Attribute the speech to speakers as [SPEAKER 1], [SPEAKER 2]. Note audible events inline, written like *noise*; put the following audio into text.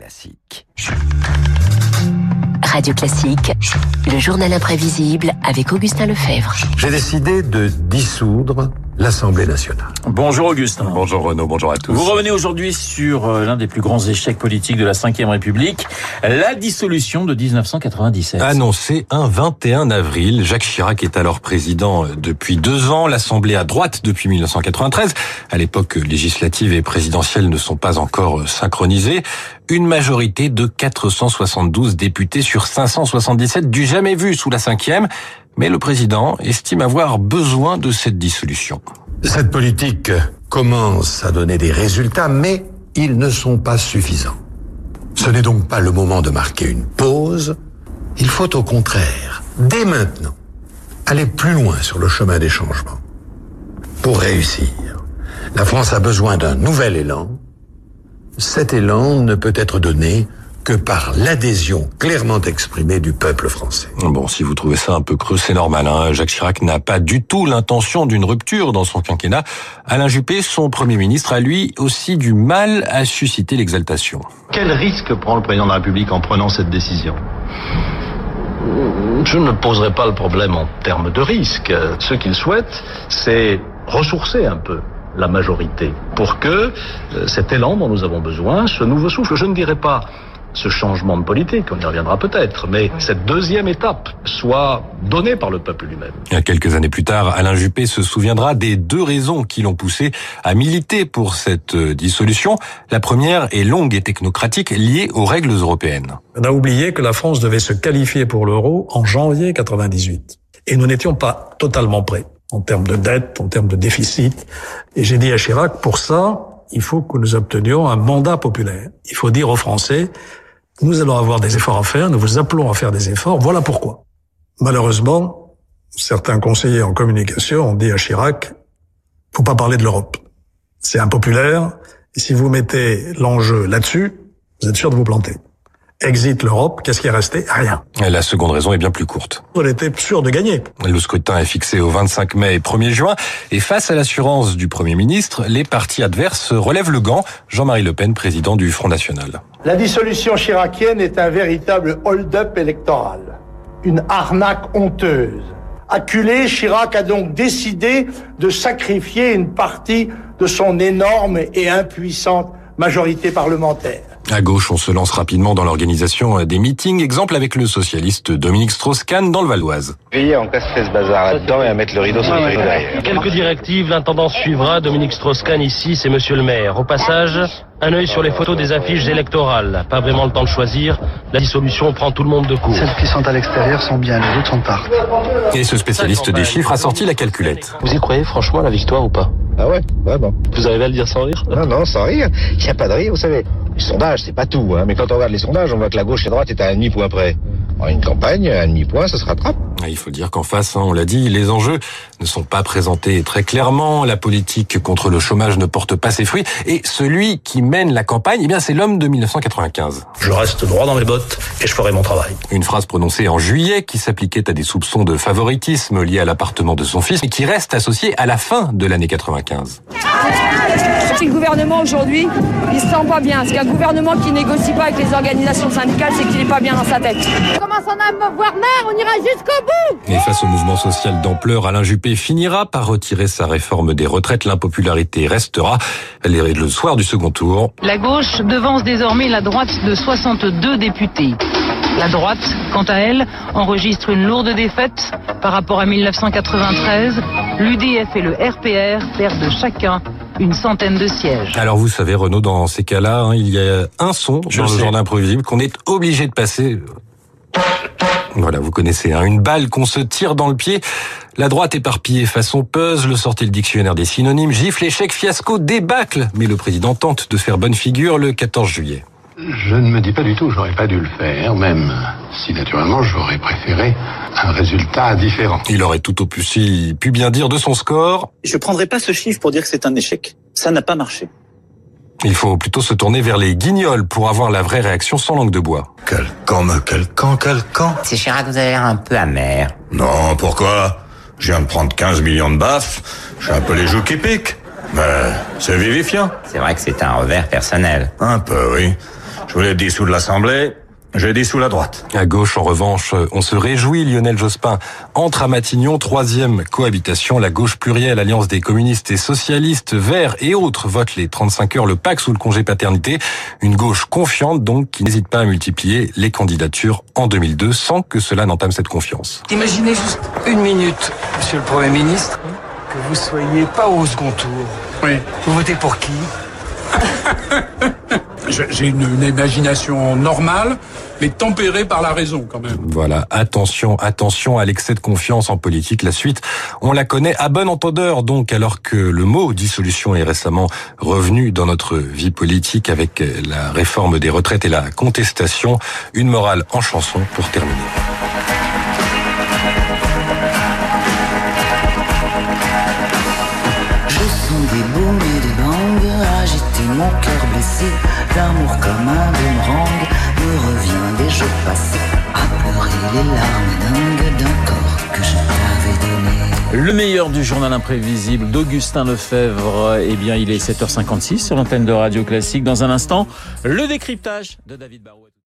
[SPEAKER 1] Classique.
[SPEAKER 2] Radio Classique, le journal imprévisible avec Augustin Lefebvre.
[SPEAKER 3] J'ai décidé de dissoudre l'Assemblée nationale.
[SPEAKER 4] Bonjour Augustin.
[SPEAKER 3] Bonjour Renaud, bonjour à tous.
[SPEAKER 4] Vous revenez aujourd'hui sur euh, l'un des plus grands échecs politiques de la Ve République, la dissolution de 1997.
[SPEAKER 5] Annoncé un 21 avril, Jacques Chirac est alors président depuis deux ans, l'Assemblée à droite depuis 1993. À l'époque, législative et présidentielle ne sont pas encore synchronisées. Une majorité de 472 députés sur 577 du jamais vu sous la cinquième. Mais le président estime avoir besoin de cette dissolution.
[SPEAKER 3] Cette politique commence à donner des résultats, mais ils ne sont pas suffisants. Ce n'est donc pas le moment de marquer une pause. Il faut au contraire, dès maintenant, aller plus loin sur le chemin des changements. Pour réussir, la France a besoin d'un nouvel élan. Cet élan ne peut être donné que par l'adhésion clairement exprimée du peuple français.
[SPEAKER 5] Bon, si vous trouvez ça un peu creux, c'est normal. Hein. Jacques Chirac n'a pas du tout l'intention d'une rupture dans son quinquennat. Alain Juppé, son Premier ministre, a lui aussi du mal à susciter l'exaltation.
[SPEAKER 6] Quel risque prend le président de la République en prenant cette décision? Je ne poserai pas le problème en termes de risque. Ce qu'il souhaite, c'est ressourcer un peu la majorité pour que euh, cet élan dont nous avons besoin, ce nouveau souffle, je ne dirais pas ce changement de politique, on y reviendra peut-être, mais cette deuxième étape soit donnée par le peuple lui-même.
[SPEAKER 5] Quelques années plus tard, Alain Juppé se souviendra des deux raisons qui l'ont poussé à militer pour cette euh, dissolution. La première est longue et technocratique, liée aux règles européennes.
[SPEAKER 7] On a oublié que la France devait se qualifier pour l'euro en janvier 98. Et nous n'étions pas totalement prêts en termes de dette, en termes de déficit. Et j'ai dit à Chirac, pour ça, il faut que nous obtenions un mandat populaire. Il faut dire aux Français, nous allons avoir des efforts à faire, nous vous appelons à faire des efforts, voilà pourquoi. Malheureusement, certains conseillers en communication ont dit à Chirac, faut pas parler de l'Europe. C'est impopulaire, et si vous mettez l'enjeu là-dessus, vous êtes sûr de vous planter exit l'Europe, qu'est-ce qui est resté? Rien.
[SPEAKER 5] Et la seconde raison est bien plus courte.
[SPEAKER 7] On était sûr de gagner.
[SPEAKER 5] Le scrutin est fixé au 25 mai et 1er juin. Et face à l'assurance du Premier ministre, les partis adverses relèvent le gant. Jean-Marie Le Pen, président du Front National.
[SPEAKER 8] La dissolution chiracienne est un véritable hold-up électoral. Une arnaque honteuse. Acculé, Chirac a donc décidé de sacrifier une partie de son énorme et impuissante majorité parlementaire.
[SPEAKER 5] À gauche, on se lance rapidement dans l'organisation des meetings. Exemple avec le socialiste Dominique Strauss-Kahn dans le Valoise.
[SPEAKER 9] Veillez en casser ce bazar là-dedans et à mettre le rideau sur le rideau derrière.
[SPEAKER 10] Quelques directives, l'intendance suivra. Dominique Strauss-Kahn ici, c'est monsieur le maire. Au passage, un œil sur les photos des affiches électorales. Pas vraiment le temps de choisir. La dissolution prend tout le monde de court.
[SPEAKER 11] Celles qui sont à l'extérieur sont bien, les autres sont partent.
[SPEAKER 5] Et ce spécialiste des chiffres a sorti la calculette.
[SPEAKER 10] Vous y croyez franchement la victoire ou pas?
[SPEAKER 9] Ah ouais, ouais bon.
[SPEAKER 10] Vous arrivez à le dire sans rire?
[SPEAKER 9] Non, non, sans rire. Il n'y a pas de rire, vous savez. Les sondages, c'est pas tout, hein, mais quand on regarde les sondages, on voit que la gauche et la droite est à un demi-point près. En une campagne, un demi-point, ça se rattrape.
[SPEAKER 5] Ah, il faut dire qu'en face, hein, on l'a dit, les enjeux ne sont pas présentés très clairement. La politique contre le chômage ne porte pas ses fruits. Et celui qui mène la campagne, eh bien, c'est l'homme de 1995.
[SPEAKER 7] Je reste droit dans mes bottes et je ferai mon travail.
[SPEAKER 5] Une phrase prononcée en juillet qui s'appliquait à des soupçons de favoritisme liés à l'appartement de son fils et qui reste associé à la fin de l'année 95.
[SPEAKER 12] Si le gouvernement aujourd'hui, il se sent pas bien. Parce qu'un gouvernement qui négocie pas avec les organisations syndicales, c'est qu'il n'est pas bien dans sa tête.
[SPEAKER 13] On commence à me voir mère, on ira jusqu'au bout.
[SPEAKER 5] Et face au mouvement social d'ampleur, Alain Juppé finira par retirer sa réforme des retraites. L'impopularité restera. Elle est le soir du second tour.
[SPEAKER 14] La gauche devance désormais la droite de 62 députés. La droite, quant à elle, enregistre une lourde défaite par rapport à 1993. L'UDF et le RPR perdent chacun une centaine de sièges.
[SPEAKER 5] Alors vous savez, Renaud, dans ces cas-là, hein, il y a un son
[SPEAKER 7] Je
[SPEAKER 5] dans
[SPEAKER 7] sais.
[SPEAKER 5] le genre d'imprévisible qu'on est obligé de passer. Voilà, vous connaissez, hein, une balle qu'on se tire dans le pied. La droite éparpillée façon puzzle, sortez le dictionnaire des synonymes, gifle, échec, fiasco, débâcle. Mais le président tente de faire bonne figure le 14 juillet.
[SPEAKER 15] Je ne me dis pas du tout que j'aurais pas dû le faire, même si naturellement j'aurais préféré un résultat différent.
[SPEAKER 5] Il aurait tout au plus si pu bien dire de son score.
[SPEAKER 16] Je prendrai pas ce chiffre pour dire que c'est un échec. Ça n'a pas marché.
[SPEAKER 5] Il faut plutôt se tourner vers les guignols pour avoir la vraie réaction sans langue de bois.
[SPEAKER 3] Quel camp, me quel camp, quel camp
[SPEAKER 1] C'est Chirac, vous avez l'air un peu amer.
[SPEAKER 3] Non, pourquoi? Je viens de prendre 15 millions de baffes, j'ai un peu les joues qui piquent. Mais c'est vivifiant.
[SPEAKER 1] C'est vrai que c'est un revers personnel.
[SPEAKER 3] Un peu, oui.
[SPEAKER 17] Je voulais dissoudre l'Assemblée, j'ai dissous la droite.
[SPEAKER 5] À gauche, en revanche, on se réjouit. Lionel Jospin entre à Matignon, troisième cohabitation. La gauche plurielle, alliance des communistes et socialistes, verts et autres votent les 35 heures, le pacte sous le congé paternité. Une gauche confiante, donc, qui n'hésite pas à multiplier les candidatures en 2002 sans que cela n'entame cette confiance.
[SPEAKER 18] Imaginez juste une minute, monsieur le Premier ministre, que vous soyez pas au second tour.
[SPEAKER 19] Oui.
[SPEAKER 18] Vous votez pour qui? *laughs*
[SPEAKER 19] J'ai une, une, imagination normale, mais tempérée par la raison quand même.
[SPEAKER 5] Voilà, attention, attention à l'excès de confiance en politique. La suite, on la connaît à bon entendeur, donc, alors que le mot dissolution est récemment revenu dans notre vie politique avec la réforme des retraites et la contestation. Une morale en chanson pour terminer.
[SPEAKER 20] des baumes et des bangs, agiter mon cœur blessé, l'amour comme un boomerang me revient des jours passés, à pleurer les larmes d'un corps que je t'avais donné.
[SPEAKER 4] Le meilleur du journal imprévisible d'Augustin Lefebvre, eh bien il est 7h56 sur l'antenne de Radio Classique. Dans un instant, le décryptage de David Barrault.